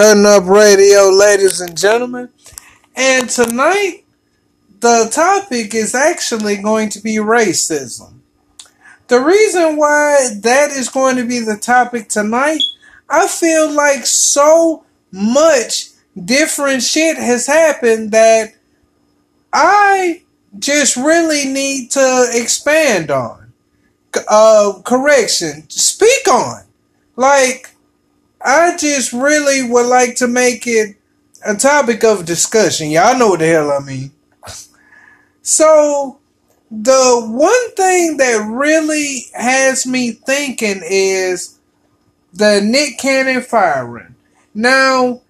Cutting Up Radio, ladies and gentlemen. And tonight, the topic is actually going to be racism. The reason why that is going to be the topic tonight, I feel like so much different shit has happened that I just really need to expand on. Uh, correction, speak on. Like, I just really would like to make it a topic of discussion. Y'all know what the hell I mean. So, the one thing that really has me thinking is the Nick Cannon firing. Now,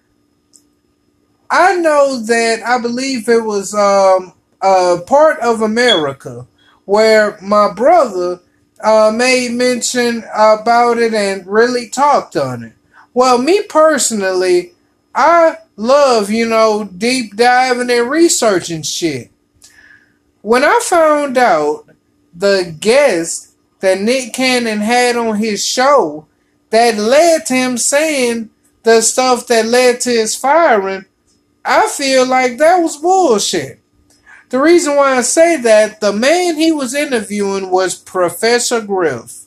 I know that I believe it was um, a part of America where my brother uh, made mention about it and really talked on it. Well, me personally, I love, you know, deep diving and researching shit. When I found out the guest that Nick Cannon had on his show that led to him saying the stuff that led to his firing, I feel like that was bullshit. The reason why I say that, the man he was interviewing was Professor Griff.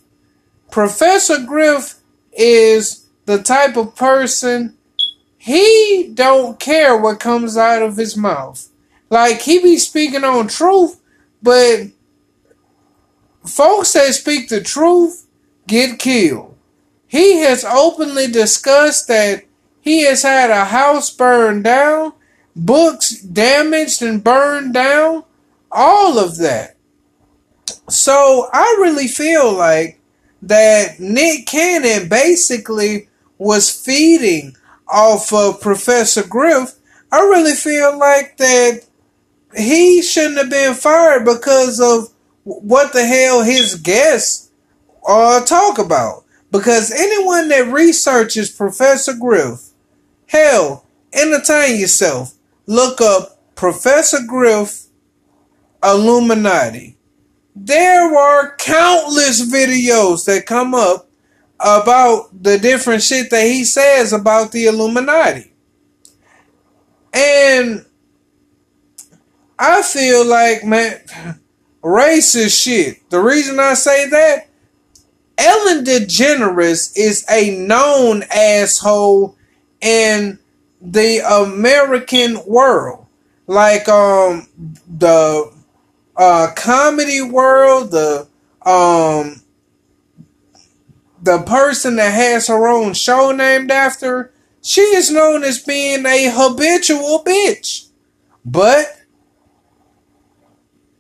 Professor Griff is the type of person he don't care what comes out of his mouth. Like he be speaking on truth, but folks that speak the truth get killed. He has openly discussed that he has had a house burned down, books damaged and burned down, all of that. So I really feel like that Nick Cannon basically was feeding off of Professor Griff, I really feel like that he shouldn't have been fired because of what the hell his guests uh, talk about. Because anyone that researches Professor Griff, hell, entertain yourself. Look up Professor Griff Illuminati. There are countless videos that come up about the different shit that he says about the Illuminati. And I feel like, man, racist shit. The reason I say that, Ellen DeGeneres is a known asshole in the American world. Like um the uh comedy world, the um the person that has her own show named after, she is known as being a habitual bitch. But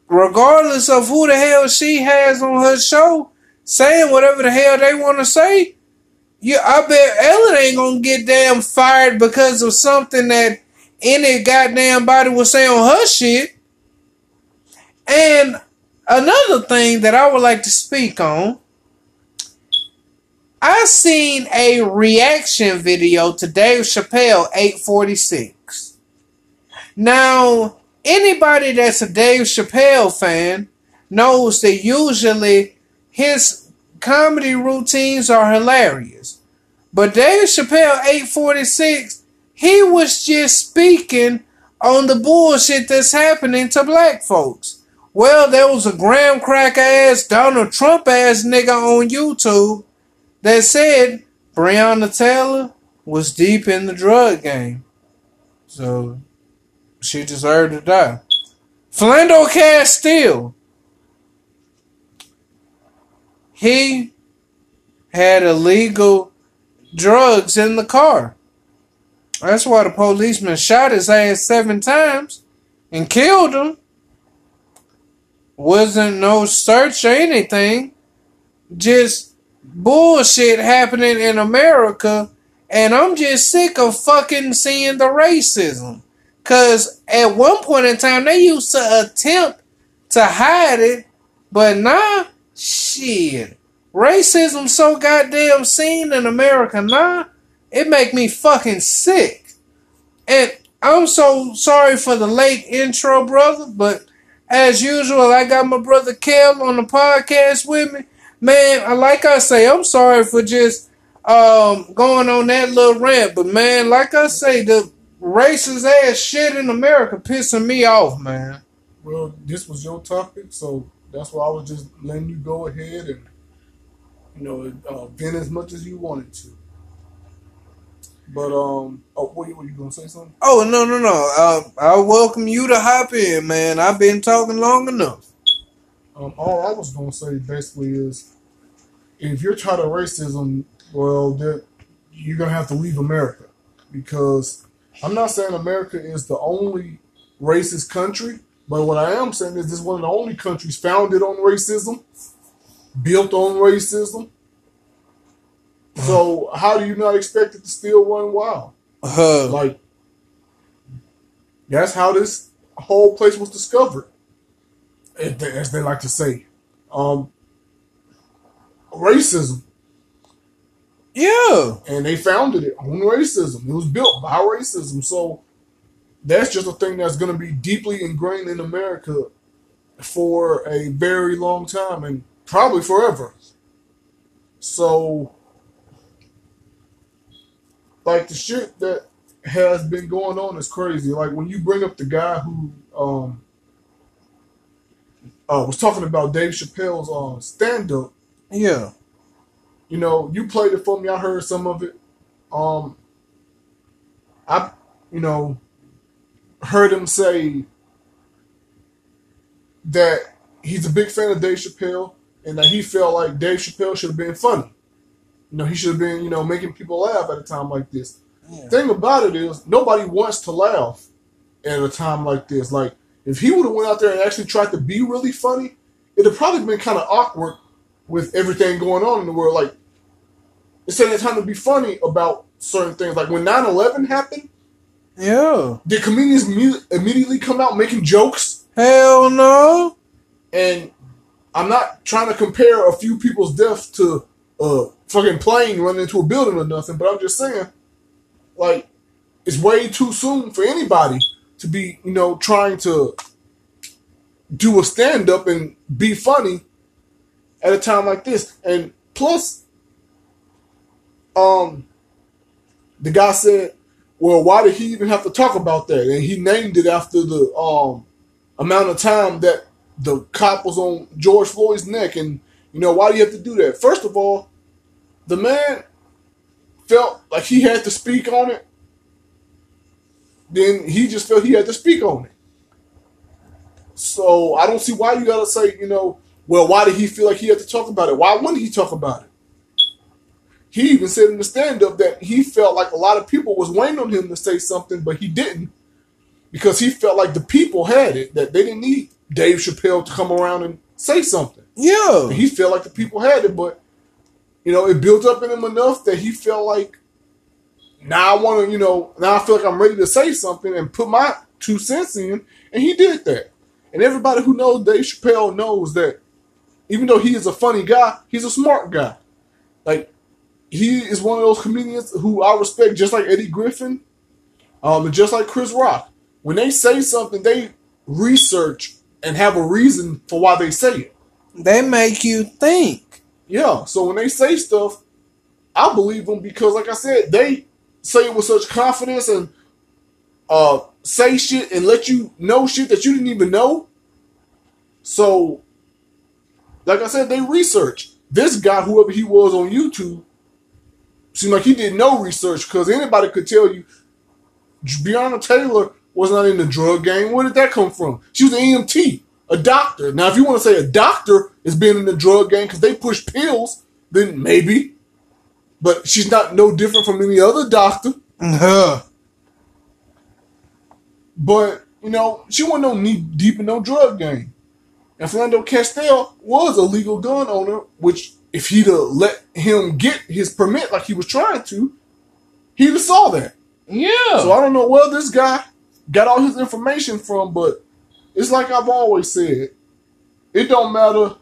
regardless of who the hell she has on her show, saying whatever the hell they want to say, you, I bet Ellen ain't gonna get damn fired because of something that any goddamn body will say on her shit. And another thing that I would like to speak on I seen a reaction video to Dave Chappelle 846. Now, anybody that's a Dave Chappelle fan knows that usually his comedy routines are hilarious. But Dave Chappelle 846, he was just speaking on the bullshit that's happening to black folks. Well, there was a graham cracker ass Donald Trump ass nigga on YouTube that said Breonna Taylor was deep in the drug game. So she deserved to die. Philando Castile. He had illegal drugs in the car. That's why the policeman shot his ass seven times and killed him. Wasn't no search or anything. Just bullshit happening in America, and I'm just sick of fucking seeing the racism. Cause at one point in time they used to attempt to hide it, but now shit. Racism so goddamn seen in America now, it make me fucking sick. And I'm so sorry for the late intro, brother, but as usual, I got my brother Kel on the podcast with me. Man, like I say, I'm sorry for just um, going on that little rant. But man, like I say, the racist ass shit in America pissing me off, man. Well, this was your topic, so that's why I was just letting you go ahead and you know uh, vent as much as you wanted to. But um, oh, what, you- you gonna say something? Oh no no no! Uh, I welcome you to hop in, man. I've been talking long enough. Um, all I was gonna say basically is, if you're tired of racism, well, then you're gonna have to leave America because I'm not saying America is the only racist country, but what I am saying is this is one of the only countries founded on racism, built on racism. So how do you not expect it to still run wild? Uh, Like that's how this whole place was discovered, as they, as they like to say. Um, racism, yeah, and they founded it on racism. It was built by racism, so that's just a thing that's going to be deeply ingrained in America for a very long time and probably forever. So, like the shit that has been going on is crazy. Like when you bring up the guy who um uh, was talking about Dave Chappelle's uh, stand up, yeah. you know, you played it for me. I heard some of it. Um, I, you know, heard him say that he's a big fan of Dave Chappelle and that he felt like Dave Chappelle should have been funny. You know, he should have been, you know, making people laugh at a time like this. yeah. Thing about it is, nobody wants to laugh at a time like this. Like, if he would have went out there and actually tried to be really funny, it'd have probably been kind of awkward with everything going on in the world. Like, instead of time to be funny about certain things. Like when 9-11 happened, Yeah. did comedians mu- immediately come out making jokes? Hell no. And I'm not trying to compare a few people's deaths to a fucking plane running into a building or nothing, but I'm just saying, like, it's way too soon for anybody to be, you know, trying to do a stand up and be funny at a time like this. And plus, um, the guy said, "Well, why did he even have to talk about that?" And he named it after the um amount of time that the cop was on George Floyd's neck. And you know, why do you have to do that? First of all, the man felt like he had to speak on it. Then he just felt he had to speak on it. So I don't see why you gotta say, you know, well, why did he feel like he had to talk about it? Why wouldn't he talk about it? He even said in the stand-up that he felt like a lot of people was waiting on him to say something, but he didn't because he felt like the people had it that they didn't need Dave Chappelle to come around and say something. Yeah. He felt like the people had it, but you know, it built up in him enough that he felt like now I want to, you know, now I feel like I'm ready to say something and put my two cents in, and he did that. And everybody who knows Dave Chappelle knows that even though he is a funny guy, he's a smart guy. Like he is one of those comedians who I respect, just like Eddie Griffin, um, and just like Chris Rock. When they say something, they research and have a reason for why they say it. They make you think. Yeah, so when they say stuff, I believe them because, like I said, they say it with such confidence and uh, say shit and let you know shit that you didn't even know. So, like I said, they research. This guy, whoever he was on YouTube, seemed like he did no research because anybody could tell you Breonna Taylor was not in the drug game. Where did that come from? She was an EMT, a doctor. Now, if you want to say a doctor is being in the drug game because they push pills, then maybe. But she's not no different from any other doctor. Huh. But, you know, she wasn't no knee deep in no drug game. And Philando Castile was a legal gun owner, which if he'd have let him get his permit like he was trying to, he'd have saw that. Yeah. So I don't know where this guy got all his information from, but it's like I've always said. It don't matter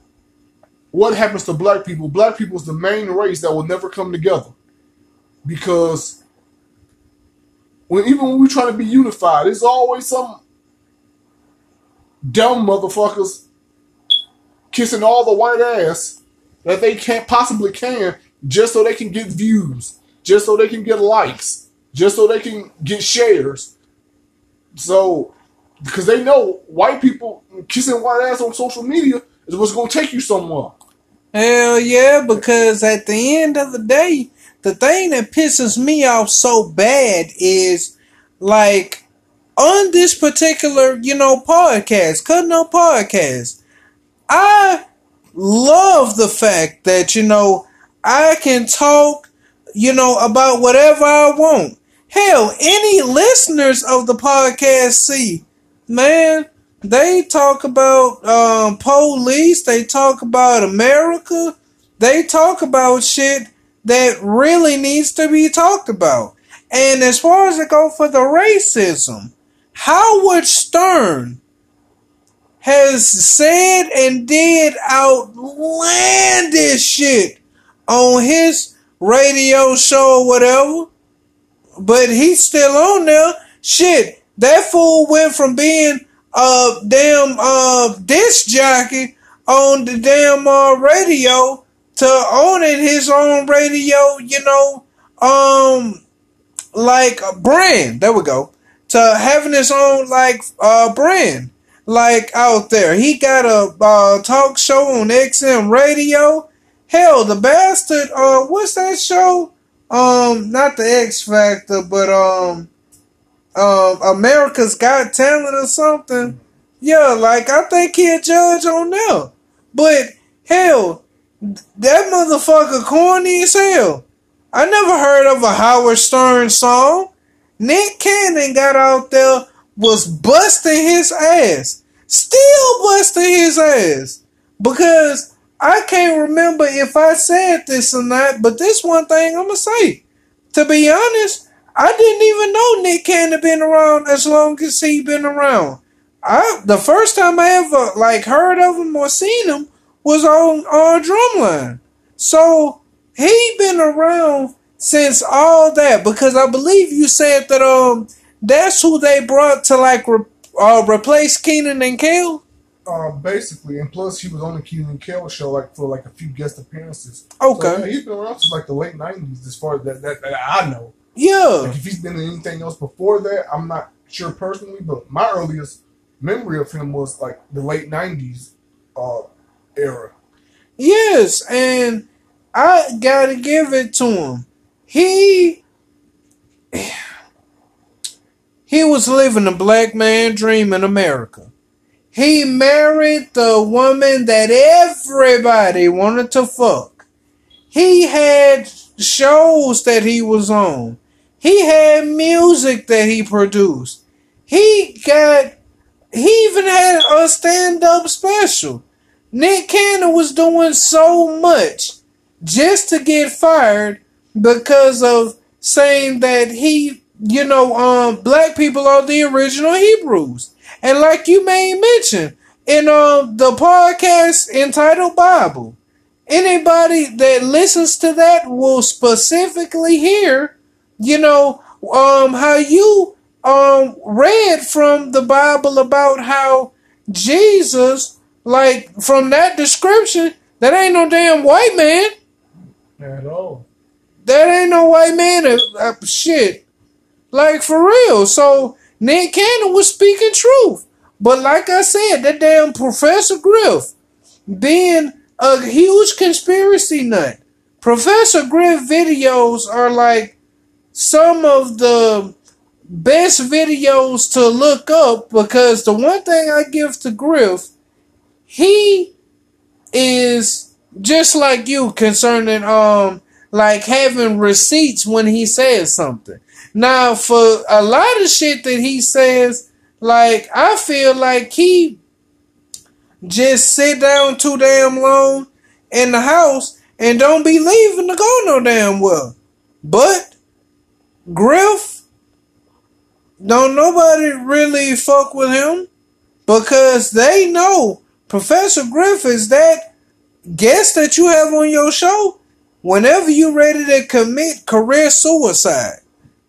what happens to black people. Black people is the main race that will never come together. Because when even when we try to be unified, there's always some dumb motherfuckers kissing all the white ass that they can't possibly can just so they can get views, just so they can get likes, just so they can get shares. So, because they know white people kissing white ass on social media is what's going to take you somewhere. Hell yeah, because at the end of the day, the thing that pisses me off so bad is like on this particular, you know, podcast, cutting up podcast, I love the fact that, you know, I can talk, you know, about whatever I want. Hell, any listeners of the podcast see, man, they talk about um, police, they talk about America, they talk about shit that really needs to be talked about. And as far as it go for the racism, Howard Stern has said and did outlandish shit on his radio show or whatever. But he's still on there. Shit, that fool went from being a damn uh disc jockey on the damn uh, radio to owning his own radio, you know, um like a brand. There we go. To having his own like uh brand like out there. He got a uh, talk show on XM radio. Hell, the bastard. Uh, what's that show? Um, not the X Factor, but um, um, America's Got Talent or something. Yeah, like I think he a judge on there. But hell, that motherfucker corny as hell. I never heard of a Howard Stern song. Nick Cannon got out there, was busting his ass. Still busting his ass. Because I can't remember if I said this or not, but this one thing I'm going to say. To be honest, I didn't even know Nick Cannon been around as long as he been around. I the first time I ever like heard of him or seen him was on on Drumline. So he been around since all that because I believe you said that um that's who they brought to like re- uh, replace Kenan and Kel. Uh, basically, and plus he was on the Kenan and Kel show like for like a few guest appearances. Okay, so, yeah, he's been around since like the late nineties, as far as that, that, that I know. Yeah, like, if he's been in anything else before that, I'm not sure personally, but my earliest memory of him was like the late nineties uh, era. Yes, and I gotta give it to him. He he was living a black man dream in America. He married the woman that everybody wanted to fuck. He had shows that he was on. He had music that he produced. He got he even had a stand-up special. Nick Cannon was doing so much just to get fired because of saying that he, you know, um, black people are the original Hebrews. And like you may mention in um the podcast entitled Bible, anybody that listens to that will specifically hear, you know, um how you um read from the Bible about how Jesus, like from that description, that ain't no damn white man. At all. That ain't no white man. Uh, uh, shit. Like for real. So Nick Cannon was speaking truth. But like I said, that damn Professor Griff being a huge conspiracy nut. Professor Griff videos are like some of the best videos to look up because the one thing I give to Griff, he is just like you concerning um like having receipts when he says something. Now for a lot of shit that he says, like I feel like he just sit down too damn long in the house and don't be leaving to go no damn well. But Griff don't nobody really fuck with him because they know Professor Griff is that guest that you have on your show whenever you're ready to commit career suicide.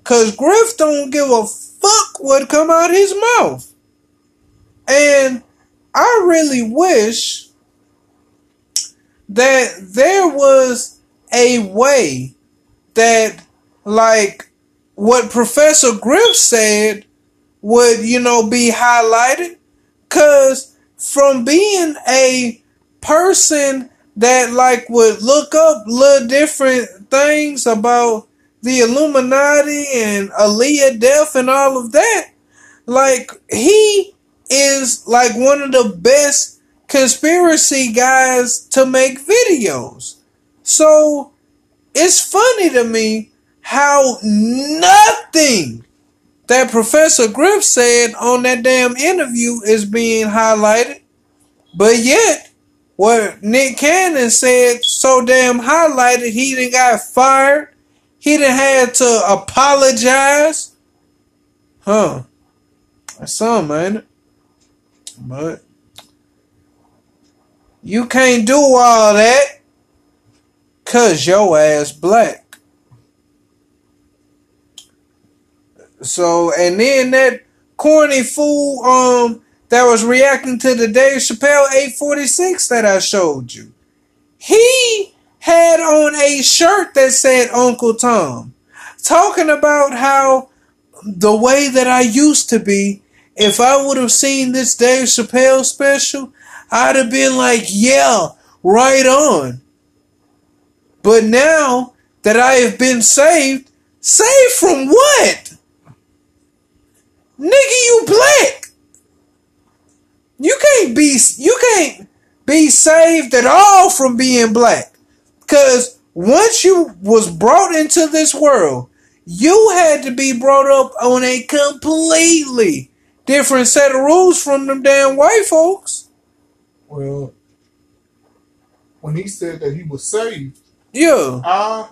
Cause Griff don't give a fuck what come out his mouth. And I really wish that there was a way that like what Professor Griff said would, you know, be highlighted. Cause from being a person that like would look up little different things about the Illuminati and Aaliyah death and all of that, like he is like one of the best conspiracy guys to make videos. So it's funny to me how nothing that Professor Griff said on that damn interview is being highlighted. But yet, what Nick Cannon said so damn highlighted, he didn't got fired. He done had to apologize. Huh. That's something, ain't? But you can't do all that cause your ass black. So and then that corny fool um that was reacting to the Dave Chappelle 846 that I showed you. He had on a shirt that said Uncle Tom, talking about how the way that I used to be, if I would have seen this Dave Chappelle special, I'd have been like, yeah, right on. But now that I have been saved, saved from what? Nigga, you black. You can't be you can't be saved at all from being black. Cause once you was brought into this world, you had to be brought up on a completely different set of rules from them damn white folks. Well, when he said that he was saved, Yeah. I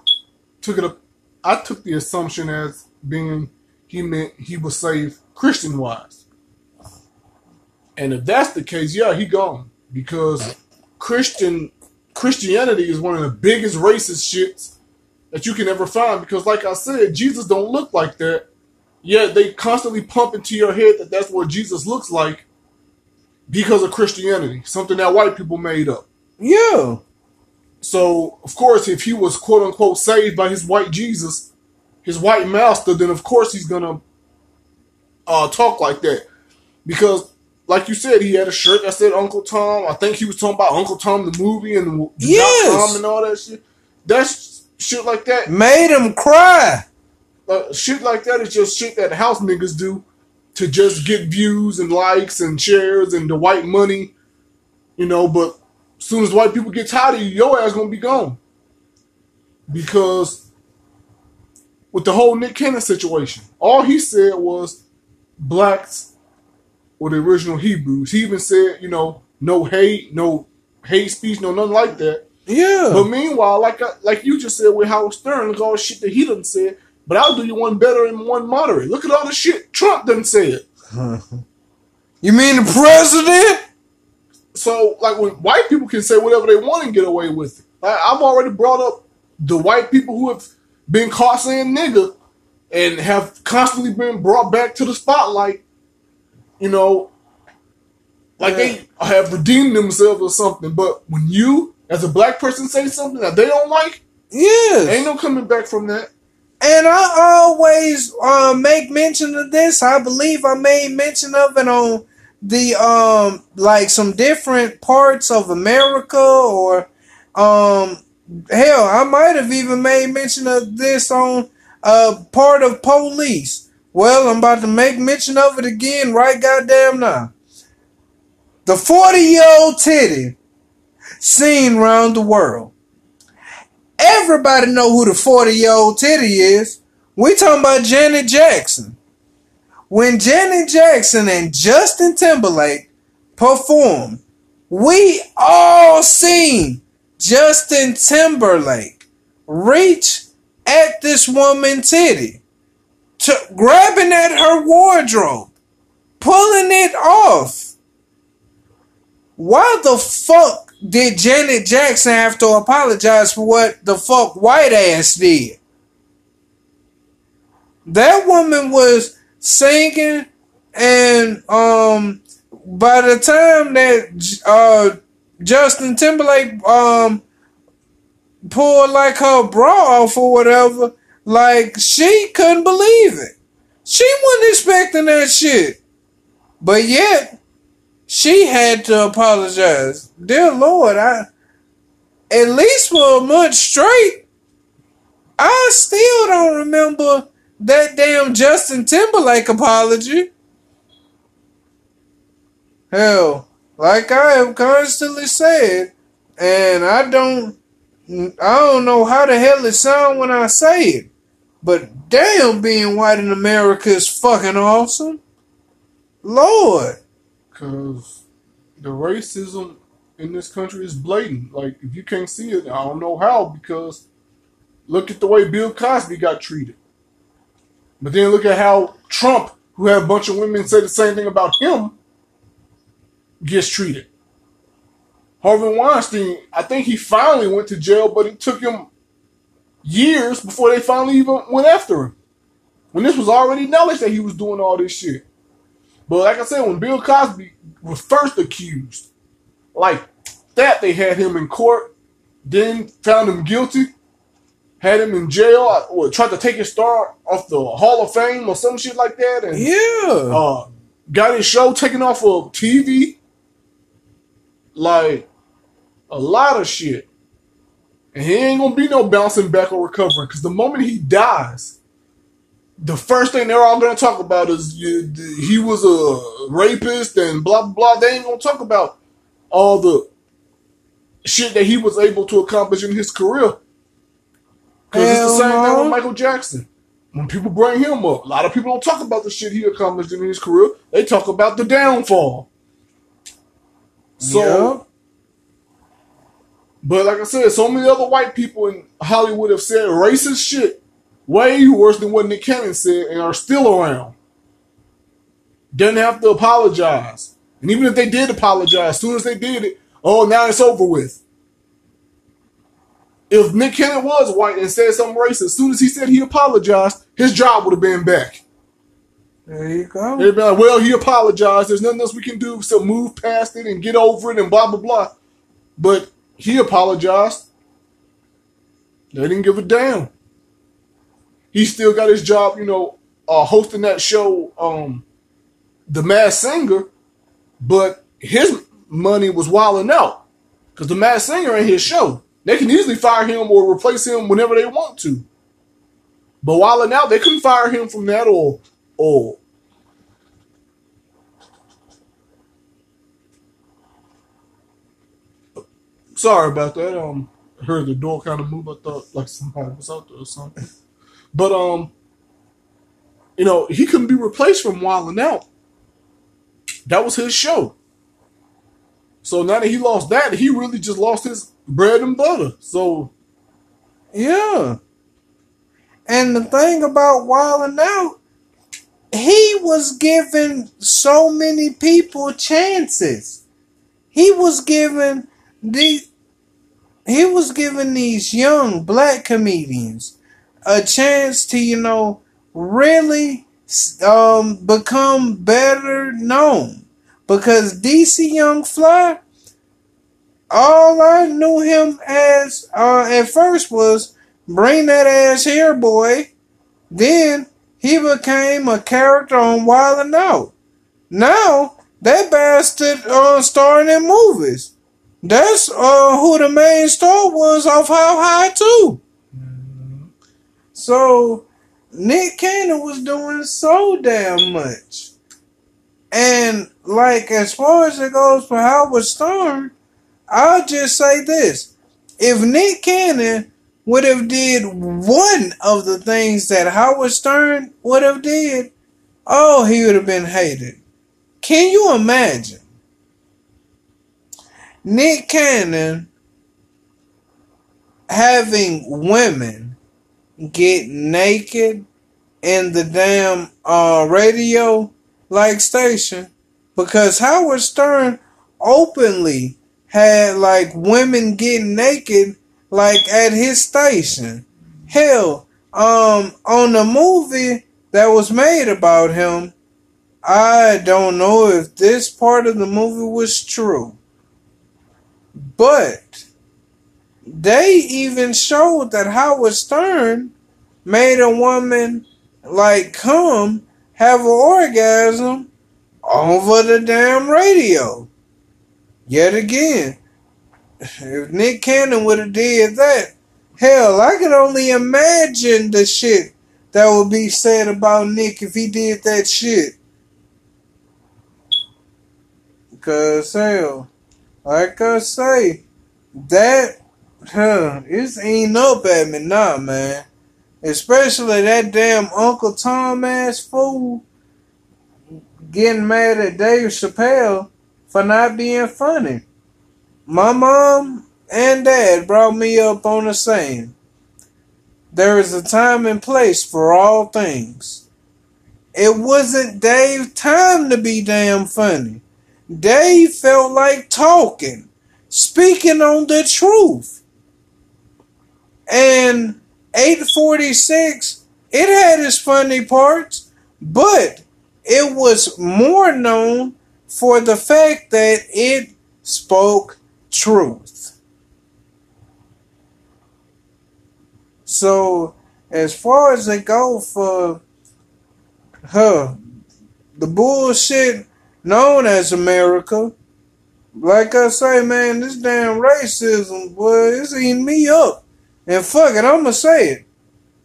took it up. I took the assumption as being he meant he was saved Christian wise. And if that's the case, yeah, he gone because Christian Christianity is one of the biggest racist shits that you can ever find. Because, like I said, Jesus don't look like that. Yet they constantly pump into your head that that's what Jesus looks like because of Christianity, something that white people made up. Yeah. So, of course, if he was quote unquote saved by his white Jesus, his white master, then of course he's gonna uh, talk like that. Because, like you said, he had a shirt that said Uncle Tom. I think he was talking about Uncle Tom the movie and the Yes. and all that shit. That's shit like that. Made him cry. Uh, shit like that is just shit that house niggas do to just get views and likes and shares and the white money, you know. But as soon as white people get tired of you, your ass gonna be gone. Because with the whole Nick Cannon situation, all he said was blacks were the original Hebrews. He even said, you know, no hate, no hate speech, no nothing like that. Yeah. But meanwhile, like I, like you just said with Howard Stern, look all the shit that he done said. But I'll do you one better and one moderate. Look at all the shit Trump done said. you mean the president? So, like, when white people can say whatever they want and get away with it. I, I've already brought up the white people who have been caught saying nigga and have constantly been brought back to the spotlight. You know, like they have redeemed themselves or something. But when you, as a black person, say something that they don't like, Yes. ain't no coming back from that. And I always uh, make mention of this. I believe I made mention of it on the um like some different parts of America or um hell, I might have even made mention of this on uh part of police. Well, I'm about to make mention of it again right goddamn now. The 40 year old titty seen around the world. Everybody know who the 40 year old titty is. We talking about Janet Jackson. When Janet Jackson and Justin Timberlake performed, we all seen Justin Timberlake reach at this woman titty, grabbing at her wardrobe, pulling it off. Why the fuck did Janet Jackson have to apologize for what the fuck white ass did? That woman was singing and um by the time that uh Justin Timberlake um pulled like her bra off or whatever, like she couldn't believe it. She wasn't expecting that shit. But yet, she had to apologize. Dear Lord, I at least for a month straight, I still don't remember that damn Justin Timberlake apology. Hell, like I have constantly said, and I don't I don't know how the hell it sound when I say it. But damn being white in America is fucking awesome. Lord. Cause the racism in this country is blatant. Like if you can't see it, I don't know how because look at the way Bill Cosby got treated. But then look at how Trump, who had a bunch of women say the same thing about him, gets treated. Harvey Weinstein, I think he finally went to jail, but it took him years before they finally even went after him. When this was already knowledge that he was doing all this shit. But like I said, when Bill Cosby was first accused, like that, they had him in court, then found him guilty, had him in jail, or tried to take his star off the Hall of Fame or some shit like that, and Yeah. uh, got his show taken off of TV. Like a lot of shit. And he ain't gonna be no bouncing back or recovering because the moment he dies, the first thing they're all gonna talk about is you, he was a rapist and blah blah blah. They ain't gonna talk about all the shit that he was able to accomplish in his career. Because it's the same thing no. with Michael Jackson. When people bring him up, a lot of people don't talk about the shit he accomplished in his career. They talk about the downfall. So. But like I said, so many other white people in Hollywood have said racist shit way worse than what Nick Cannon said and are still around. Doesn't have to apologize. And even if they did apologize, as soon as they did it, oh, now it's over with. If Nick Cannon was white and said something racist, as soon as he said he apologized, his job would have been back. There you go. They'd be like, well, he apologized. There's nothing else we can do so move past it and get over it and blah, blah, blah. But he apologized. They didn't give a damn. He still got his job, you know, uh, hosting that show, um, The Masked Singer, but his money was wilding out. Because The Masked Singer ain't his show. They can easily fire him or replace him whenever they want to. But wilding out, they couldn't fire him from that or or Sorry about that. Um, I heard the door kind of move. I thought like somebody was out there or something. But um, you know, he couldn't be replaced from Wildin' Out. That was his show. So now that he lost that, he really just lost his bread and butter. So Yeah. And the thing about Wildin' Out, he was giving so many people chances. He was giving the he was giving these young black comedians a chance to, you know, really um become better known. Because DC Young Fly, all I knew him as uh, at first was bring that ass here, boy. Then he became a character on Wild and Out. Now that bastard uh, starring in movies. That's uh, who the main star was off How High too. So Nick Cannon was doing so damn much. And like as far as it goes for Howard Stern, I'll just say this. If Nick Cannon would have did one of the things that Howard Stern would have did, oh, he would have been hated. Can you imagine? Nick Cannon having women get naked in the damn uh, radio like station because Howard Stern openly had like women getting naked like at his station. Hell, um on the movie that was made about him, I don't know if this part of the movie was true. But they even showed that Howard Stern made a woman like come have an orgasm over the damn radio. Yet again, if Nick Cannon would have did that, hell, I could only imagine the shit that would be said about Nick if he did that shit. Cause hell, like I say, that huh, it's ain't up at me man. Especially that damn Uncle Tom ass fool getting mad at Dave Chappelle for not being funny. My mom and dad brought me up on the same. there is a time and place for all things. It wasn't Dave's time to be damn funny. Dave felt like talking, speaking on the truth. And 846, it had its funny parts, but it was more known for the fact that it spoke truth. So, as far as they go for her, the bullshit known as America, like I say, man, this damn racism, boy, it's eating me up. And fuck it, I'ma say it.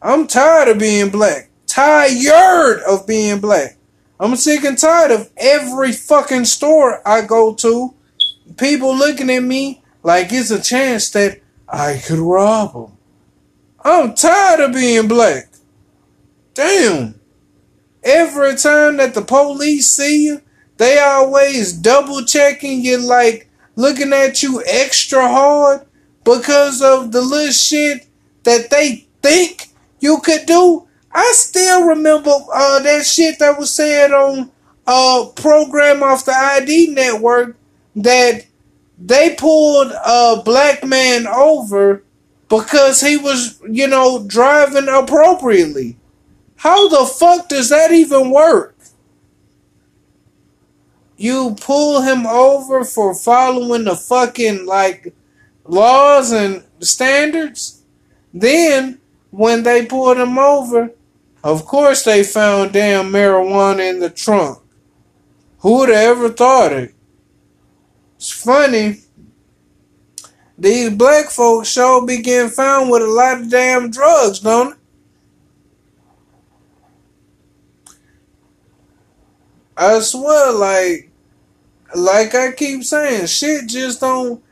I'm tired of being black. Tired of being black. I'm sick and tired of every fucking store I go to, people looking at me like it's a chance that I could rob them. I'm tired of being black. Damn. Every time that the police see you, they always double checking you, like looking at you extra hard because of the little shit that they think you could do. I still remember uh, that shit that was said on a uh, program off the ID network that they pulled a black man over because he was, you know, driving appropriately. How the fuck does that even work? You pull him over for following the fucking like laws and standards. Then when they pulled him over, of course they found damn marijuana in the trunk. Who would have ever thought it? It's funny. These black folks sure be getting found with a lot of damn drugs, don't it? I swear, like, like I keep saying, shit just don't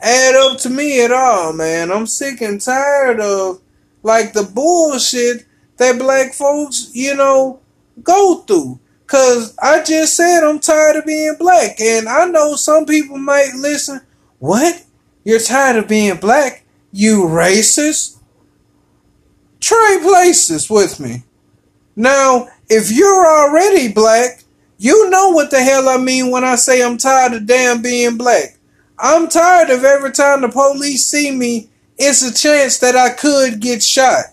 add up to me at all, man. I'm sick and tired of, like, the bullshit that black folks, you know, go through. Cause I just said I'm tired of being black. And I know some people might listen. What? You're tired of being black? You racist? Trade places with me. Now, if you're already black, you know what the hell I mean when I say I'm tired of damn being black. I'm tired of every time the police see me, it's a chance that I could get shot.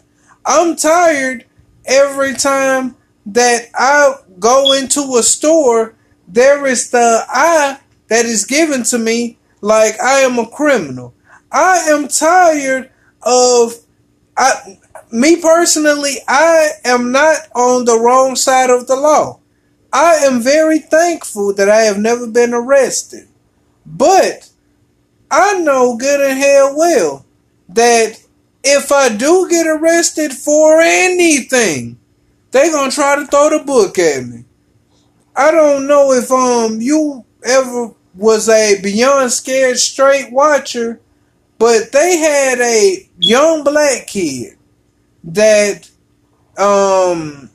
I'm tired every time that I go into a store, there is the eye that is given to me like I am a criminal. I am tired of I me personally, I am not on the wrong side of the law. I am very thankful that I have never been arrested. But I know good and hell well that if I do get arrested for anything, they're gonna try to throw the book at me. I don't know if um you ever was a Beyond Scared Straight watcher, but they had a young black kid that um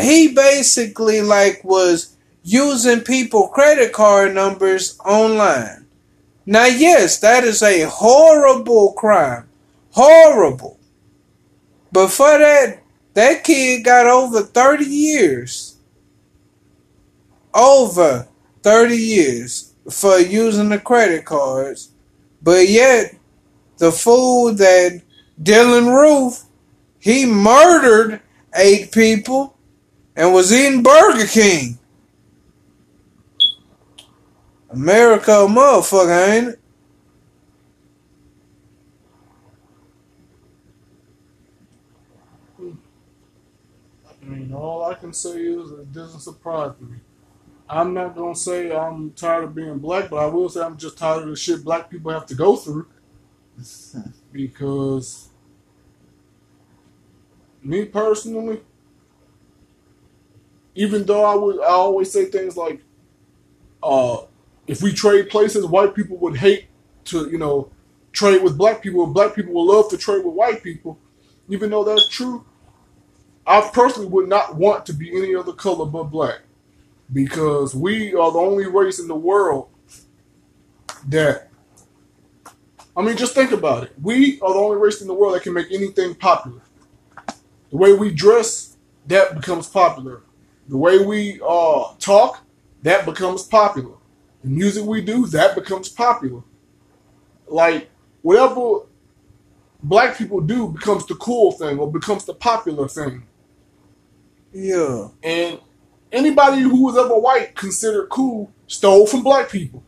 he basically like was using people credit card numbers online. Now yes, that is a horrible crime. Horrible. But for that that kid got over 30 years. Over 30 years for using the credit cards. But yet, the fool that Dylann Roof, he murdered eight people and was eating Burger King. America motherfucker, ain't it? I mean, all I can say is it doesn't surprise me. I'm not gonna say I'm tired of being black, but I will say I'm just tired of the shit black people have to go through. because me personally, even though I would I always say things like uh if we trade places, white people would hate to, you know, trade with black people, and black people would love to trade with white people. Even though that's true, I personally would not want to be any other color but black. Because we are the only race in the world that I mean just think about it. We are the only race in the world that can make anything popular. The way we dress, that becomes popular. The way we uh talk, that becomes popular. The music we do, that becomes popular. Like whatever black people do becomes the cool thing or becomes the popular thing. Yeah. And anybody who was ever white considered cool stole from black people.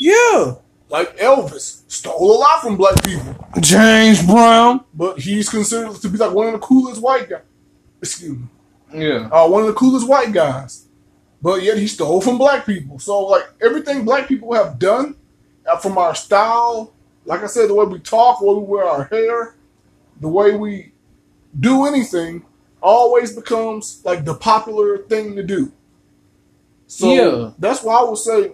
Yeah. Like Elvis stole a lot from black people, James Brown. but he's considered to be like one of the coolest white guys. Excuse me, Yeah. uh, one of the coolest white guys. But yet he stole from black people. So like everything black people have done, uh, from our style, like I said, the way we talk, the way we wear our hair, the way we do anything, always becomes like the popular thing to do. So Yeah. that's why I would say,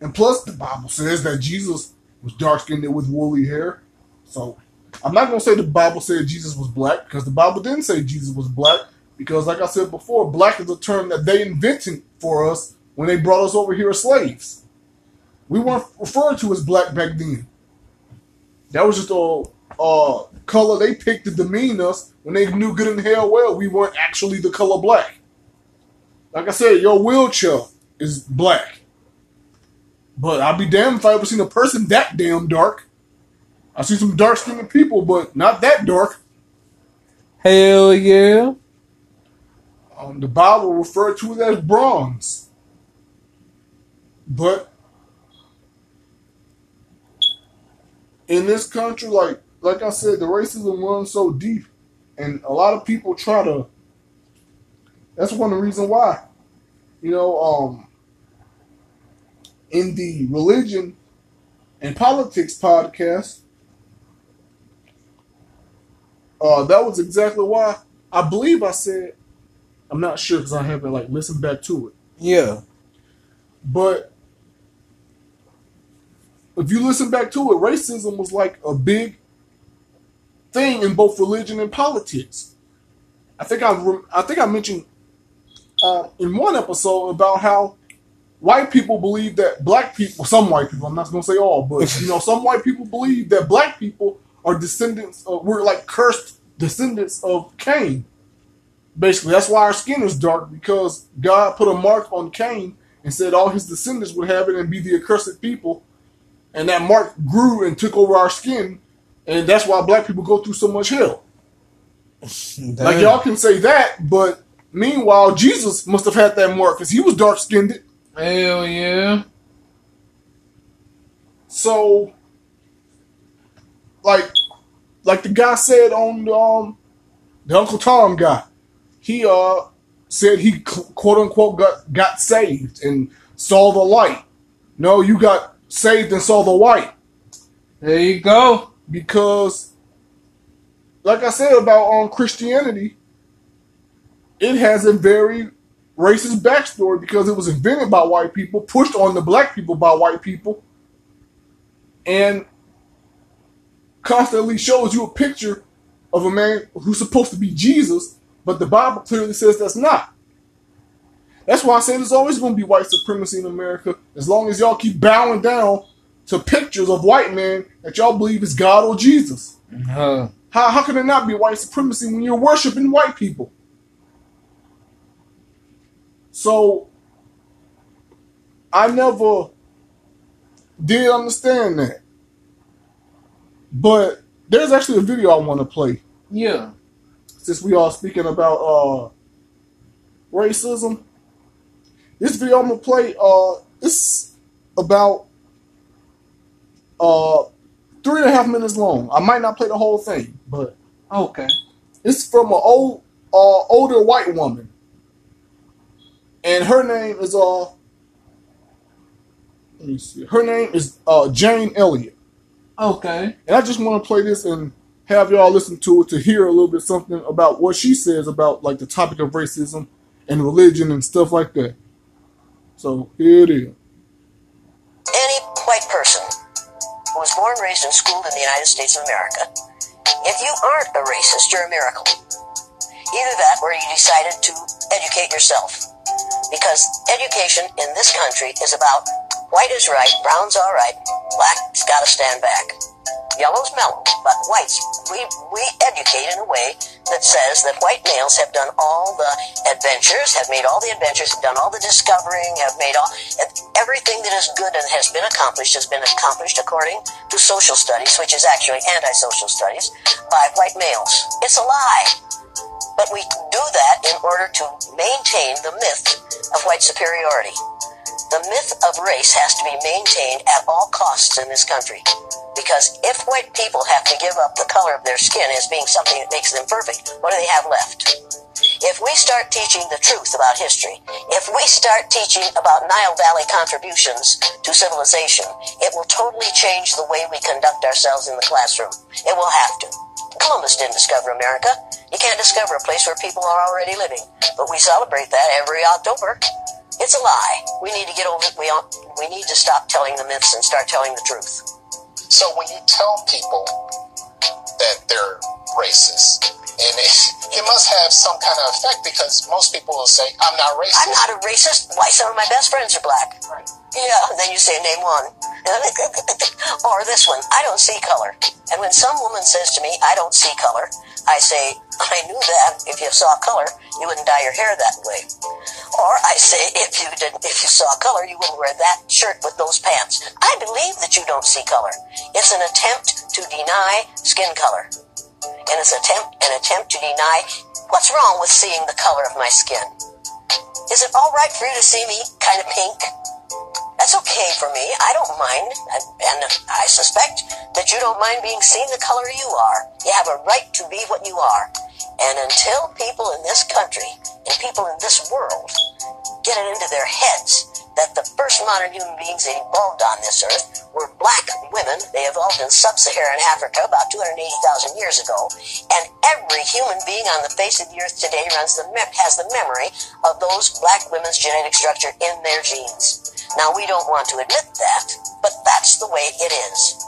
and plus the Bible says that Jesus was dark skinned with woolly hair. So I'm not gonna say the Bible said Jesus was black because the Bible didn't say Jesus was black because, like I said before, black is a term that they invented for us when they brought us over here as slaves. We weren't referred to as black back then. That was just a color they picked to demean us when they knew good and hell well we weren't actually the color black. Like I said, your wheelchair is black. But I'd be damned if I ever seen a person that damn dark. I see some dark skinned people, but not that dark. Hell yeah. Um, the Bible referred to it as bronze. But in this country, like like I said, the racism runs so deep, and a lot of people try to. That's one of the reasons why, you know, um, in the religion and politics podcast, uh, that was exactly why I believe I said I'm not sure because I haven't like listened back to it. Yeah. But if you listen back to it, racism was like a big thing in both religion and politics. I think I rem- I think I mentioned uh, in one episode about how white people believe that black people, some white people, I'm not going to say all, but you know, some white people believe that black people are descendants of, we're like cursed descendants of Cain. Basically, that's why our skin is dark because God put a mark on Cain and said all his descendants would have it and be the accursed people. And that mark grew and took over our skin, and that's why black people go through so much hell. Like y'all can say that, but meanwhile, Jesus must have had that mark because he was dark skinned. Hell yeah. So, like, like the guy said on the, um, the Uncle Tom guy, he uh said he quote unquote got got saved and saw the light. No, you got saved and saw the light There you go. because, like I said about um Christianity, it has a very racist backstory because it was invented by white people, pushed on the black people by white people, and constantly shows you a picture of a man who's supposed to be Jesus, but the Bible clearly says that's not. That's why I say there's always going to be white supremacy in America as long as y'all keep bowing down to pictures of white men that y'all believe is God or Jesus. Uh, How, how can it not be white supremacy when you're worshiping white people? So, I never did understand that. But there's actually a video I want to play yeah. Since we are speaking about uh racism. This video I'm gonna play uh it's about uh three and a half minutes long. I might not play the whole thing, but Okay. it's from an old uh, older white woman, and her name is uh, let me see, her name is uh Jane Elliott, Okay. and I just want to play this and have y'all listen to it to hear a little bit something about what she says about like the topic of racism and religion and stuff like that. So here it is. any white person who was born, raised, and schooled in the United States of America, if you aren't a racist, you're a miracle. Either that or you decided to educate yourself. Because education in this country is about white is right, brown's all right, black's gotta stand back. Yellow's mellow, but whites, we, we educate in a way that says that white males have done all the adventures, have made all the adventures, have done all the discovering, have made all, everything that is good and has been accomplished has been accomplished according to social studies, which is actually anti-social studies, by white males. It's a lie. But we do that in order to maintain the myth of white superiority. The myth of race has to be maintained at all costs in this country. Because if white people have to give up the color of their skin as being something that makes them perfect, what do they have left? If we start teaching the truth about history, if we start teaching about Nile Valley contributions to civilization, it will totally change the way we conduct ourselves in the classroom. It will have to. Columbus didn't discover America. You can't discover a place where people are already living. But we celebrate that every October. It's a lie. We need to get over it. We, we need to stop telling the myths and start telling the truth. So when you tell people that they're racist, and it, it must have some kind of effect because most people will say, I'm not racist. I'm not a racist. Why, some of my best friends are black. Right. Yeah, and then you say, name one. or this one, I don't see color. And when some woman says to me, I don't see color, I say, I knew that if you saw color, you wouldn't dye your hair that way. Or I say, if you didn't, if you saw color, you wouldn't wear that shirt with those pants. I believe that you don't see color. It's an attempt to deny skin color. And it's attempt, an attempt to deny what's wrong with seeing the color of my skin. Is it all right for you to see me kind of pink? That's okay for me. I don't mind. And I suspect that you don't mind being seen the color you are. You have a right to be what you are. And until people in this country and people in this world get it into their heads that the first modern human beings that evolved on this earth were black women. They evolved in sub-Saharan Africa about 280,000 years ago. And every human being on the face of the earth today runs the has the memory of those black women's genetic structure in their genes. Now we don't want to admit that, but that's the way it is.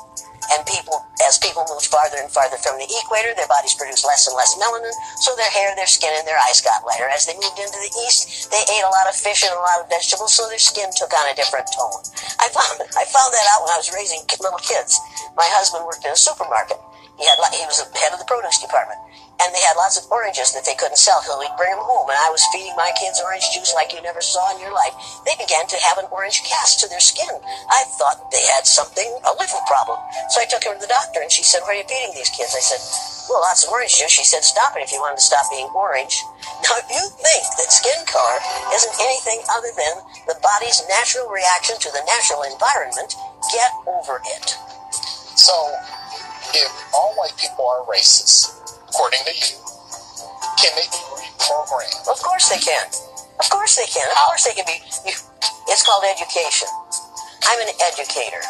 And people, as people moved farther and farther from the equator, their bodies produced less and less melanin, so their hair, their skin, and their eyes got lighter. As they moved into the east, they ate a lot of fish and a lot of vegetables, so their skin took on a different tone. I found, I found that out when I was raising little kids. My husband worked in a supermarket. He had, he was the head of the produce department and they had lots of oranges that they couldn't sell, so we'd bring them home. And I was feeding my kids orange juice like you never saw in your life. They began to have an orange cast to their skin. I thought they had something, a liver problem. So I took her to the doctor, and she said, "What are you feeding these kids?" I said, "Well, lots of orange juice." She said, "Stop it if you want to stop being orange." Now, if you think that skin color isn't anything other than the body's natural reaction to the natural environment, get over it. So, if all white people are racist, according to you, can they be reprogrammed? Of course they can. Of course they can. Of course they can be. It's called education. I'm an educator.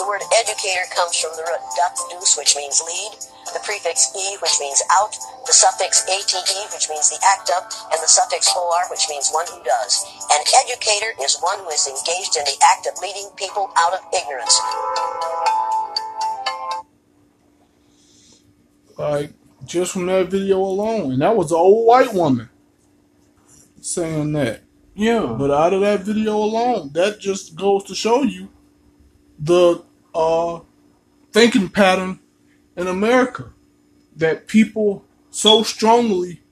The word educator comes from the root ductus, which means lead, the prefix e, which means out, the suffix ate, which means the act of, and the suffix or, which means one who does. An educator is one who is engaged in the act of leading people out of ignorance. Like just from that video alone, and that was an old white woman saying that. Yeah. But out of that video alone, that just goes to show you the uh, thinking pattern in America that people so strongly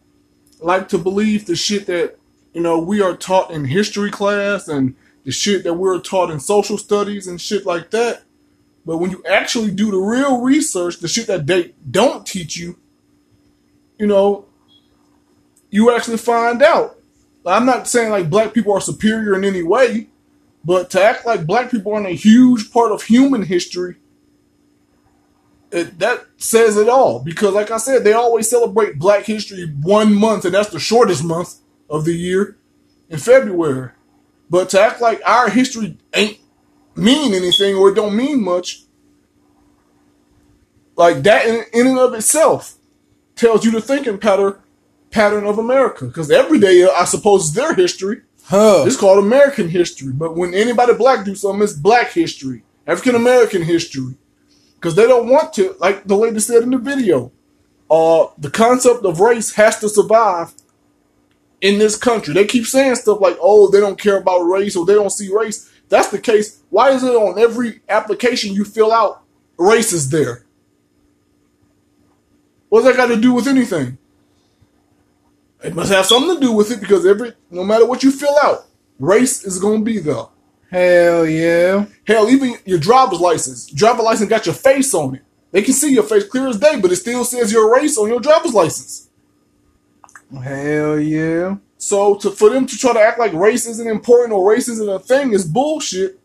like to believe the shit that you know we are taught in history class and the shit that we're taught in social studies and shit like that. But when you actually do the real research, the shit that they don't teach you, you know, you actually find out. I'm not saying like black people are superior in any way, but to act like black people aren't a huge part of human history it, that says it all. Because, like I said, they always celebrate Black History one month, and that's the shortest month of the year in February. But to act like our history ain't mean anything or it don't mean much, like that in, in and of itself tells you the thinking pattern pattern of America. Because every day, I suppose, is their history. Huh. It's called American history. But when anybody black do something, it's black history, African American history. Because they don't want to, like the lady said in the video, uh, the concept of race has to survive in this country. They keep saying stuff like, oh, they don't care about race or they don't see race. That's the case. Why is it on every application you fill out, race is there? What's that got to do with anything? It must have something to do with it because every no matter what you fill out, race is gonna be there. Hell yeah. Hell, even your driver's license. Driver's license got your face on it. They can see your face clear as day, but it still says your race on your driver's license. Hell yeah. So to for them to try to act like race isn't important or race isn't a thing is bullshit.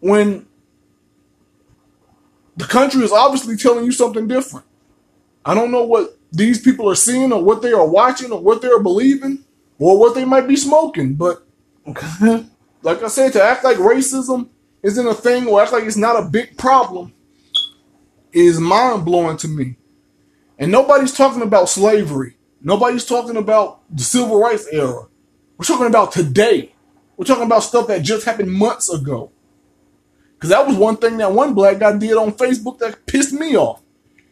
When the country is obviously telling you something different. I don't know what these people are seeing or what they are watching or what they are believing or what they might be smoking, but like I said, to act like racism isn't a thing or act like it's not a big problem is mind blowing to me. And nobody's talking about slavery. Nobody's talking about the civil rights era. We're talking about today. We're talking about stuff that just happened months ago. Because that was one thing that one black guy did on Facebook that pissed me off.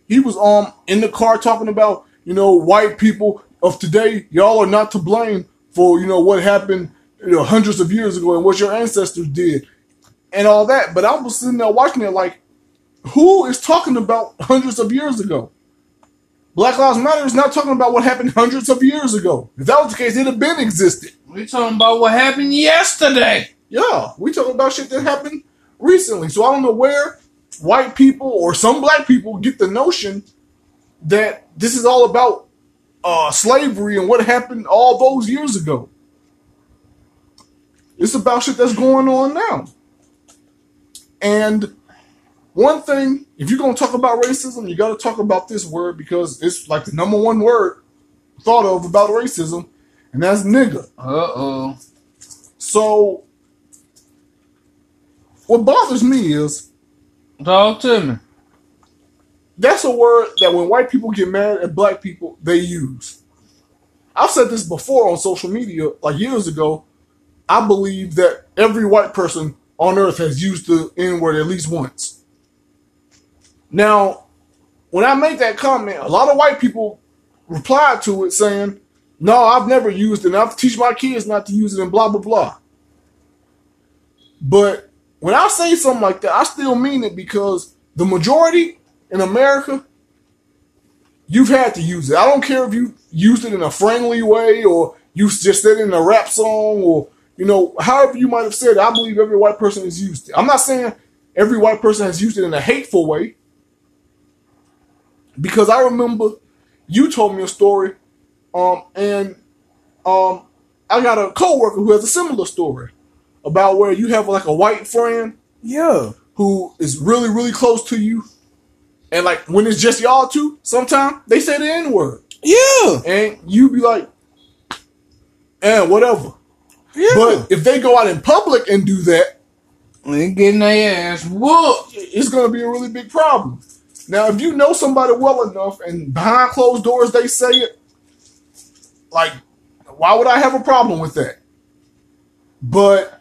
He was um in the car talking about, you know, white people of today, y'all are not to blame for, you know, what happened you know, hundreds of years ago and what your ancestors did and all that. But I was sitting there watching it like, who is talking about hundreds of years ago? Black Lives Matter is not talking about what happened hundreds of years ago. If that was the case, it'd have been existed. We're talking about what happened yesterday. Yeah, we talking about shit that happened recently. So I don't know where white people or some black people get the notion that this is all about uh, slavery and what happened all those years ago. It's about shit that's going on now. And one thing, if you're gonna talk about racism, you gotta talk about this word because it's like the number one word thought of about racism, and that's nigga. Uh oh. So what bothers me is Talk to me. that's a word that when white people get mad at black people, they use. I've said this before on social media, like years ago. I believe that every white person on earth has used the N word at least once. Now, when I made that comment, a lot of white people replied to it saying, No, I've never used it, and I've teach my kids not to use it, and blah, blah, blah. But when I say something like that, I still mean it because the majority in America, you've had to use it. I don't care if you used it in a friendly way or you just said it in a rap song or, you know, however you might have said it. I believe every white person has used it. I'm not saying every white person has used it in a hateful way because I remember you told me a story um, and um, I got a coworker who has a similar story about where you have like a white friend Yeah. who is really, really close to you. And like when it's just y'all two, sometimes they say the N word. Yeah. And you be like, and whatever. Yeah. But if they go out in public and do that, and they getting their ass whooped. it's gonna be a really big problem. Now, if you know somebody well enough and behind closed doors they say it, like, why would I have a problem with that? But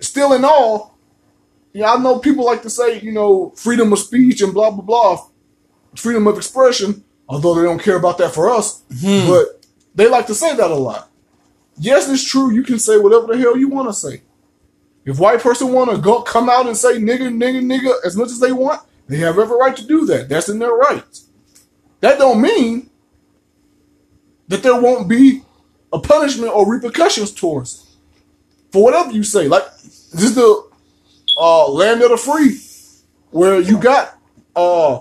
still in all, yeah, I know people like to say, you know, freedom of speech and blah blah blah, freedom of expression, although they don't care about that for us, hmm. but they like to say that a lot. Yes, it's true, you can say whatever the hell you want to say. If white person want to go come out and say nigga, nigga, nigga as much as they want, they have every right to do that. That's in their rights. That don't mean that there won't be a punishment or repercussions towards it. For whatever you say. Like this is the uh, land of the free, where you got uh,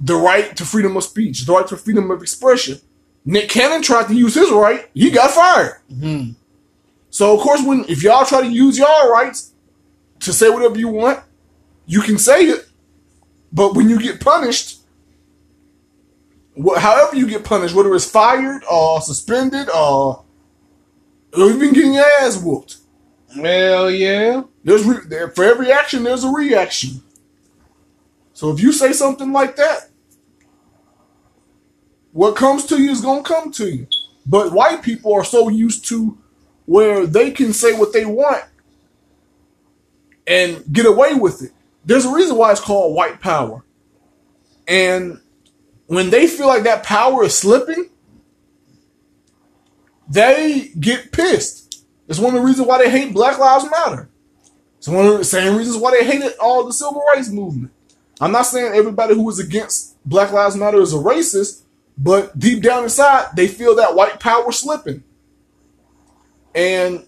the right to freedom of speech, the right to freedom of expression. Nick Cannon tried to use his right, he got fired. So of course, when if y'all try to use y'all rights to say whatever you want, you can say it. But when you get punished, however you get punished, whether it's fired or suspended or, or even getting your ass whooped, Hell yeah. there's re- there, for every action there's a reaction. So if you say something like that, what comes to you is gonna come to you. But white people are so used to where they can say what they want and get away with it. There's a reason why it's called white power. And when they feel like that power is slipping, they get pissed. It's one of the reasons why they hate Black Lives Matter. It's one of the same reasons why they hated all the civil rights movement. I'm not saying everybody who is against Black Lives Matter is a racist, but deep down inside, they feel that white power slipping. And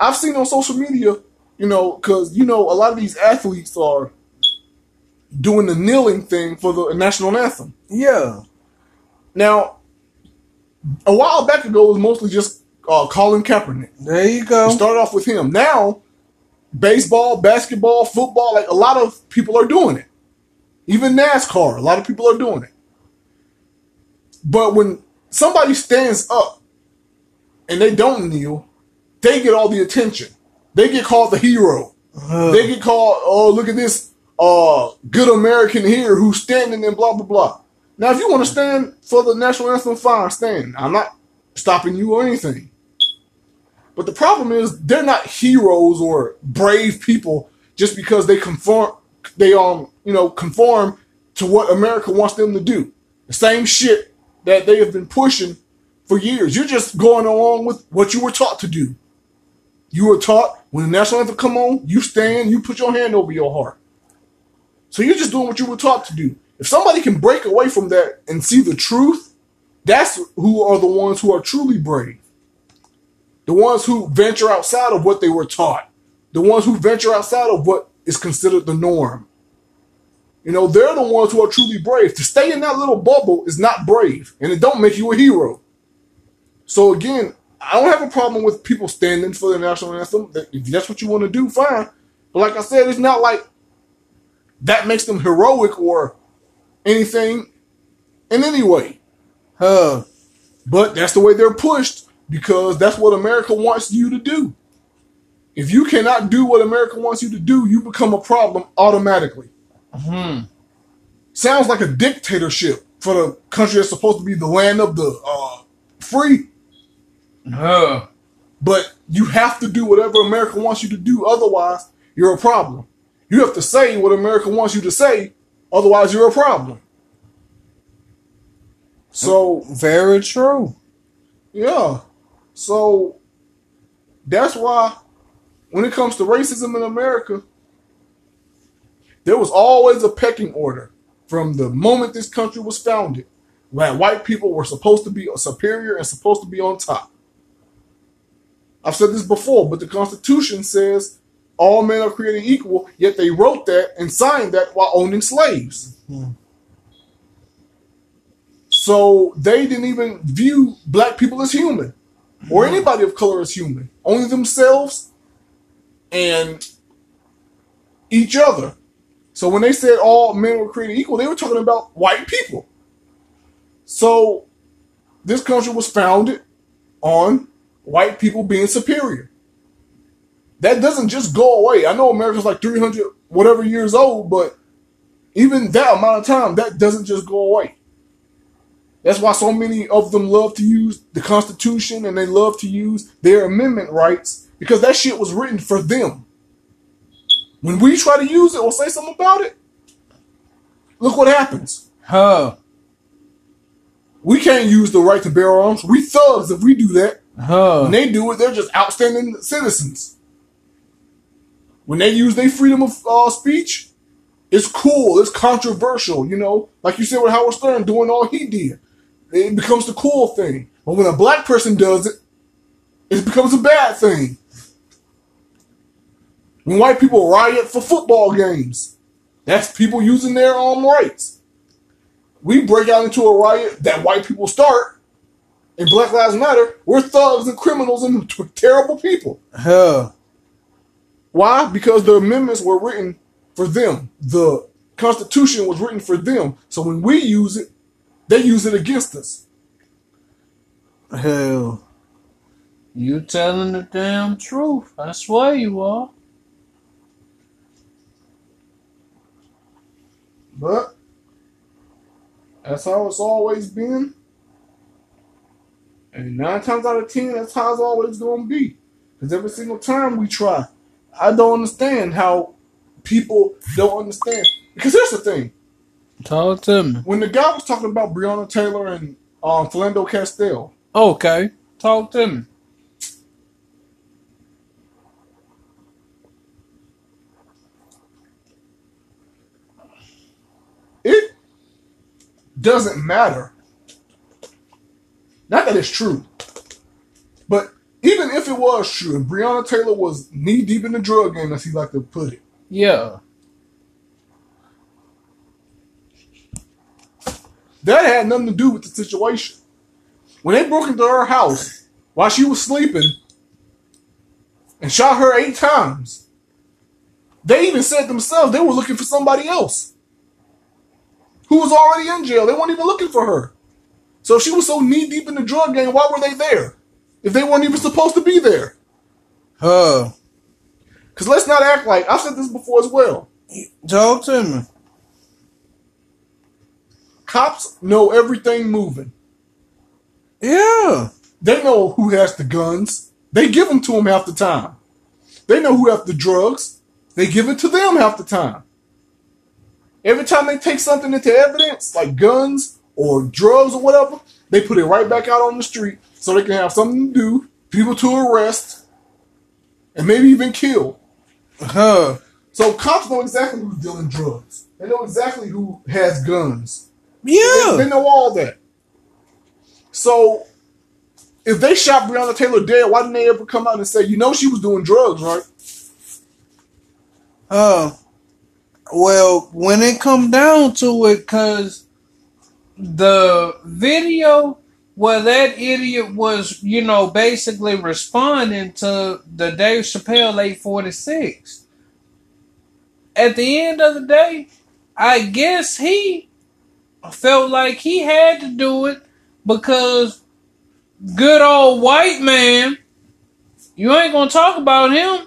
I've seen on social media, you know, because, you know, a lot of these athletes are doing the kneeling thing for the national anthem. Yeah. Now, a while back ago, it was mostly just uh, Colin Kaepernick. There you go. Start off with him. Now, baseball, basketball, football, like a lot of people are doing it. Even NASCAR, a lot of people are doing it. But when somebody stands up and they don't kneel, they get all the attention. They get called the hero. Uh, They get called, oh, look at this uh, good American here who's standing and blah, blah, blah. Now, if you want to stand for the national anthem, fine, stand. I'm not stopping you or anything. But the problem is they're not heroes or brave people just because they conform they um you know conform to what America wants them to do. The same shit that they have been pushing for years. You're just going along with what you were taught to do. You were taught when the national anthem come on, you stand, you put your hand over your heart. So you're just doing what you were taught to do. If somebody can break away from that and see the truth, that's who are the ones who are truly brave. The ones who venture outside of what they were taught. The ones who venture outside of what is considered the norm. You know, they're the ones who are truly brave. To stay in that little bubble is not brave, and it don't make you a hero. So again, I don't have a problem with people standing for the national anthem. If that's what you want to do, fine. But like I said, it's not like that makes them heroic or anything in any way. huh. But that's the way they're pushed because that's what America wants you to do. If you cannot do what America wants you to do, you become a problem automatically. Hmm. Sounds like a dictatorship for the country that's supposed to be the land of the uh, free. Huh. But you have to do whatever America wants you to do. Otherwise, you're a problem. You have to say what America wants you to say. Otherwise, you're a problem. So Very true. Yeah. So that's why when it comes to racism in America, there was always a pecking order from the moment this country was founded. That white people were supposed to be superior and supposed to be on top. I've said this before, but the Constitution says all men are created equal, yet they wrote that and signed that while owning slaves. Mm-hmm. So they didn't even view black people as human or mm-hmm. anybody of color as human, only themselves and each other. So when they said all men were created equal, they were talking about white people. So this country was founded on white people being superior. That doesn't just go away. I know America's like 300 whatever years old, but even that amount of time, that doesn't just go away. That's why so many of them love to use the Constitution and they love to use their amendment rights because that shit was written for them. When we try to use it or say something about it, look what happens. Huh. We can't use the right to bear arms. We thugs if we do that. Huh. When they do it, they're just outstanding citizens. When they use their freedom of uh, speech, it's cool. It's controversial, you know. Like you said with Howard Stern doing all he did, it becomes the cool thing. But when a black person does it, it becomes a bad thing. When white people riot for football games, that's people using their own rights. We break out into a riot that white people start, and Black Lives Matter, we're thugs and criminals and t- terrible people. Huh. Why? Because the amendments were written for them, the Constitution was written for them. So when we use it, they use it against us. Hell, you telling the damn truth. I swear you are. But that's how it's always been. And nine times out of ten, that's how it's always going to be. Because every single time we try, I don't understand how people don't understand. Because here's the thing: Talk to me. when the guy was talking about Breonna Taylor and um, Philando Castile, Okay. Talk to me. it doesn't matter. Not that it's true, but even if it was true, and Breonna Taylor was knee deep in the drug game, as he like to put it, Yeah. that had nothing to do with the situation. When they broke into her house while she was sleeping and shot her eight times, they even said themselves they were looking for somebody else who was already in jail. They weren't even looking for her. So if she was so knee deep in the drug game, why were they there? If they weren't even supposed to be there? Huh. Because let's not act like I've said this before as well. Talk to me. Cops know everything moving. Yeah. They know who has the guns. They give them to them half the time. They know who has the drugs. They give it to them half the time. Every time they take something into evidence, like guns or drugs or whatever, they put it right back out on the street so they can have something to do, people to arrest, and maybe even kill. Huh. So cops know exactly who's dealing drugs. They know exactly who has guns. They, Yeah. they know all that. So if they shot Breonna Taylor dead, why didn't they ever come out and say, you know, she was doing drugs, right? Uh, well, when it come down to it, cause the video where that idiot was, you know, basically responding to the Dave Chappelle 846. At the end of the day, I guess he felt like he had to do it because good old white man, you ain't gonna talk about him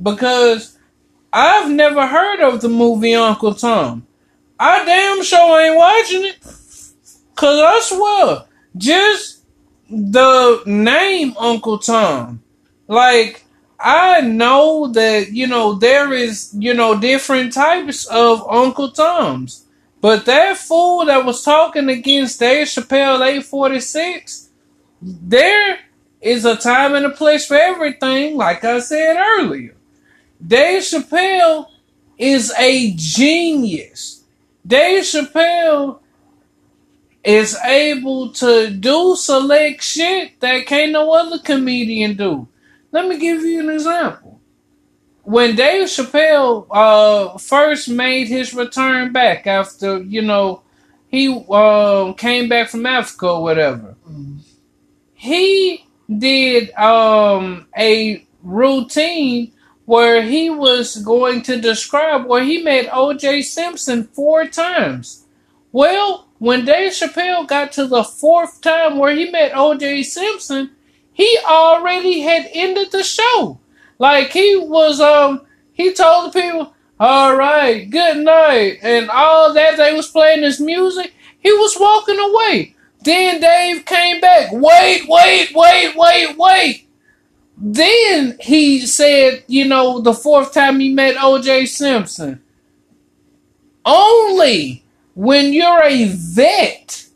because I've never heard of the movie Uncle Tom. I damn sure ain't watching it. Cause I swear, just the name Uncle Tom, like I know that you know there is you know different types of Uncle Toms, but that fool that was talking against Dave Chappelle 846, there is a time and a place for everything. Like I said earlier. Dave Chappelle is a genius. Dave Chappelle is able to do select shit that can't no other comedian do. Let me give you an example. When Dave Chappelle uh, first made his return back after, you know, he uh, came back from Africa or whatever, he did um, a routine where he was going to describe where he met OJ Simpson four times. Well, when Dave Chappelle got to the fourth time where he met OJ Simpson, he already had ended the show. Like he was um he told the people, All right, good night, and all that they was playing his music, he was walking away. Then Dave came back. Wait, wait, wait, wait, wait. Then he said, you know, the fourth time he met OJ Simpson. Only when you're a vet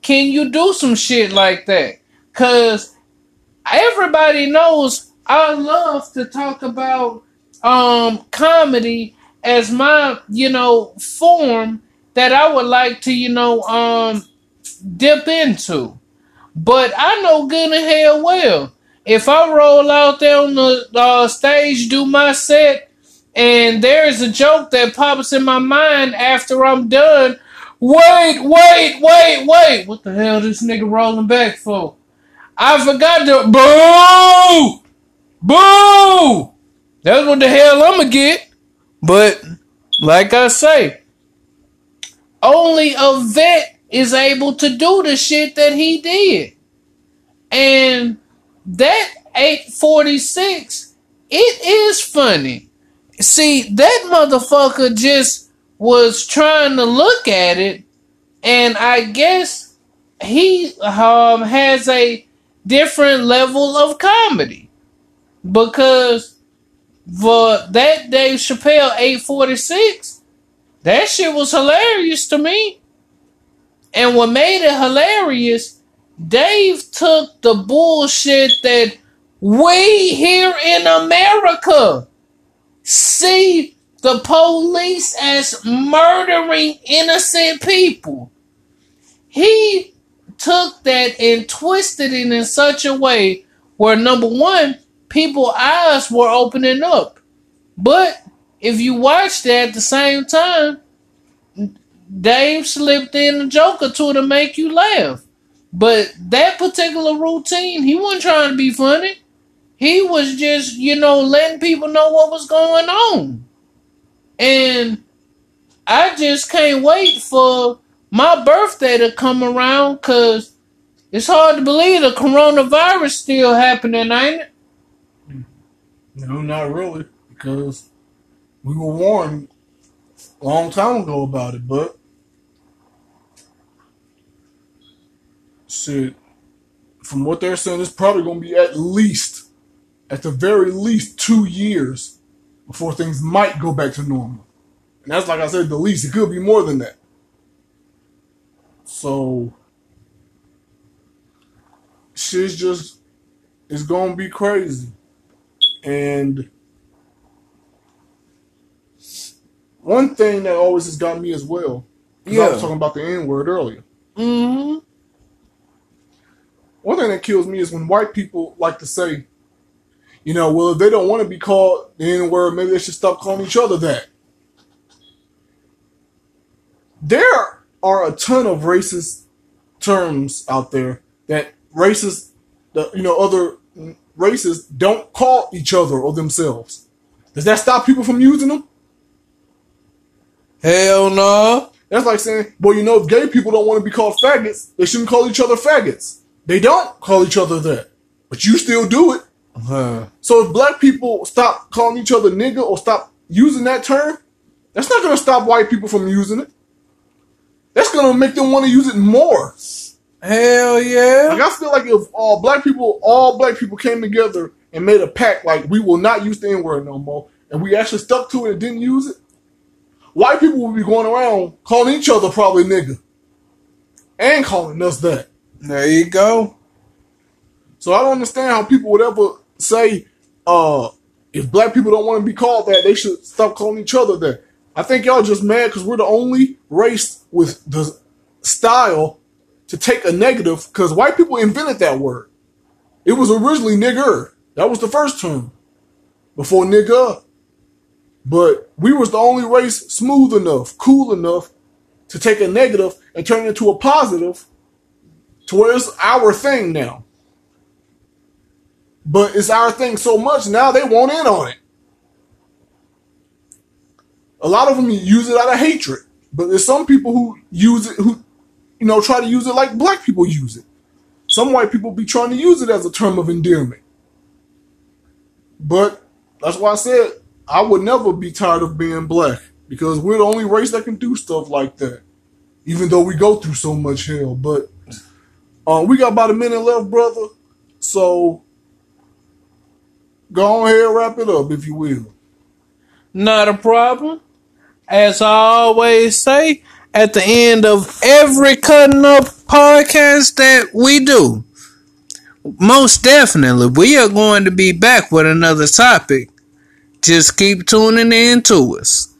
can you do some shit like that. Cause everybody knows I love to talk about um comedy as my, you know, form that I would like to, you know, um dip into. But I know good and hell well if I roll out there on the uh, stage, do my set, and there's a joke that pops in my mind after I'm done. Wait, wait, wait, wait! What the hell this nigga rolling back for? I forgot to boo, boo. That's what the hell I'ma get. But like I say, only a vet is able to do the shit that he did. And that 846, it is funny. See, that motherfucker just was trying to look at it, and I guess he um has a different level of comedy. Because for that Dave Chappelle 846, that shit was hilarious to me. And what made it hilarious, Dave took the bullshit that we here in America see the police as murdering innocent people. He took that and twisted it in such a way where number one, people eyes were opening up. But if you watch that at the same time, Dave slipped in a joke or two to make you laugh. But that particular routine, he wasn't trying to be funny. He was just, you know, letting people know what was going on. And I just can't wait for my birthday to come around because it's hard to believe the coronavirus still happening, ain't it? No, not really, because we were warned a long time ago about it, but shit, from what they're saying, it's probably going to be at least, at the very least, two years before things might go back to normal. And that's like I said, the least. It could be more than that. So, shit's just, it's going to be crazy. And one thing that always has got me as well, 'cause I Yeah. was talking about the N word earlier. Mm-hmm. One thing that kills me is when white people like to say, you know, well, if they don't want to be called the N word, maybe they should stop calling each other that. There are a ton of racist terms out there that racists, the, you know, other races don't call each other or themselves. Does that stop people from using them? Hell no. That's like saying, well, you know, if gay people don't want to be called faggots, they shouldn't call each other faggots. They don't call each other that, but you still do it. Huh. So if black people stop calling each other nigga or stop using that term, that's not going to stop white people from using it. That's going to make them want to use it more. Hell yeah. Like I feel like if all black people, all black people came together and made a pact, like we will not use the N word no more, and we actually stuck to it and didn't use it, white people would be going around calling each other probably nigga, and calling us that. There you go. So I don't understand how people would ever say, uh, if black people don't want to be called that, they should stop calling each other that. I think y'all just mad because we're the only race with the style to take a negative because white people invented that word. It was originally nigger. That was the first term before nigga. But we was the only race smooth enough, cool enough to take a negative and turn it into a positive to where it's our thing now. But it's our thing so much now they want in on it. A lot of them use it out of hatred, but there's some people who use it who, you know, try to use it like black people use it. Some white people be trying to use it as a term of endearment. But that's why I said I would never be tired of being black because we're the only race that can do stuff like that. Even though we go through so much hell, but uh, we got about a minute left, brother. So go on ahead, wrap it up if you will. Not a problem. As I always say, at the end of every cutting up podcast that we do, most definitely we are going to be back with another topic. Just keep tuning in to us.